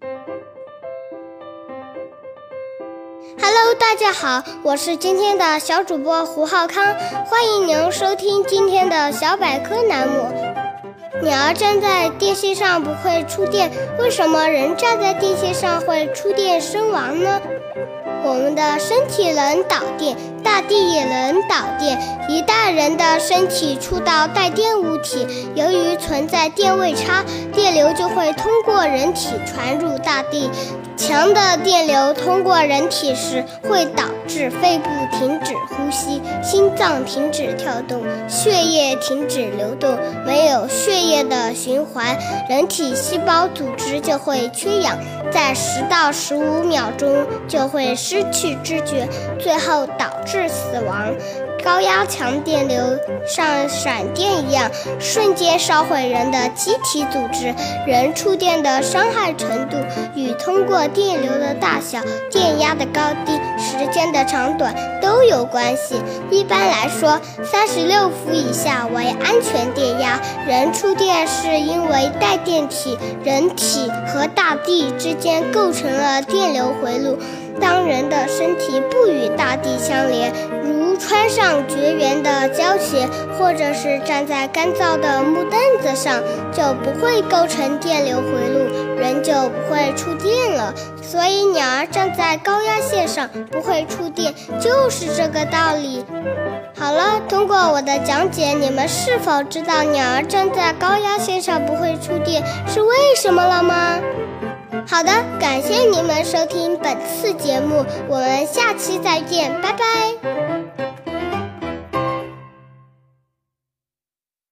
Hello，大家好，我是今天的小主播胡浩康，欢迎您收听今天的小百科栏目。鸟儿站在电线上不会触电，为什么人站在电线上会触电身亡呢？我们的身体能导电，大地也能导电。一旦人的身体触到带电物体，由于存在电位差，电流就会通过人体传入大地。强的电流通过人体时，会导致肺部停止呼吸，心脏停止跳动，血液停止流动。没有血液的循环，人体细胞组织就会缺氧，在十到十五秒钟就会失去知觉，最后导致致死亡。高压强电流像闪电一样，瞬间烧毁人的机体组织。人触电的伤害程度与通过电流的大小、电压的高低、时间的长短都有关系。一般来说，三十六伏以下为安全电压。人触电是因为带电体，人体和大地之间构成了电流回路。当人的身体不与大地相连，如穿上绝缘的胶鞋，或者是站在干燥的木凳子上，就不会构成电流回路，人就不会触电了。所以鸟儿站在高压线上不会触电，就是这个道理。好了，通过我的讲解，你们是否知道鸟儿站在高压线上不会触电是为什么了吗？好的，感谢你们收听本次节目，我们下期再见，拜拜。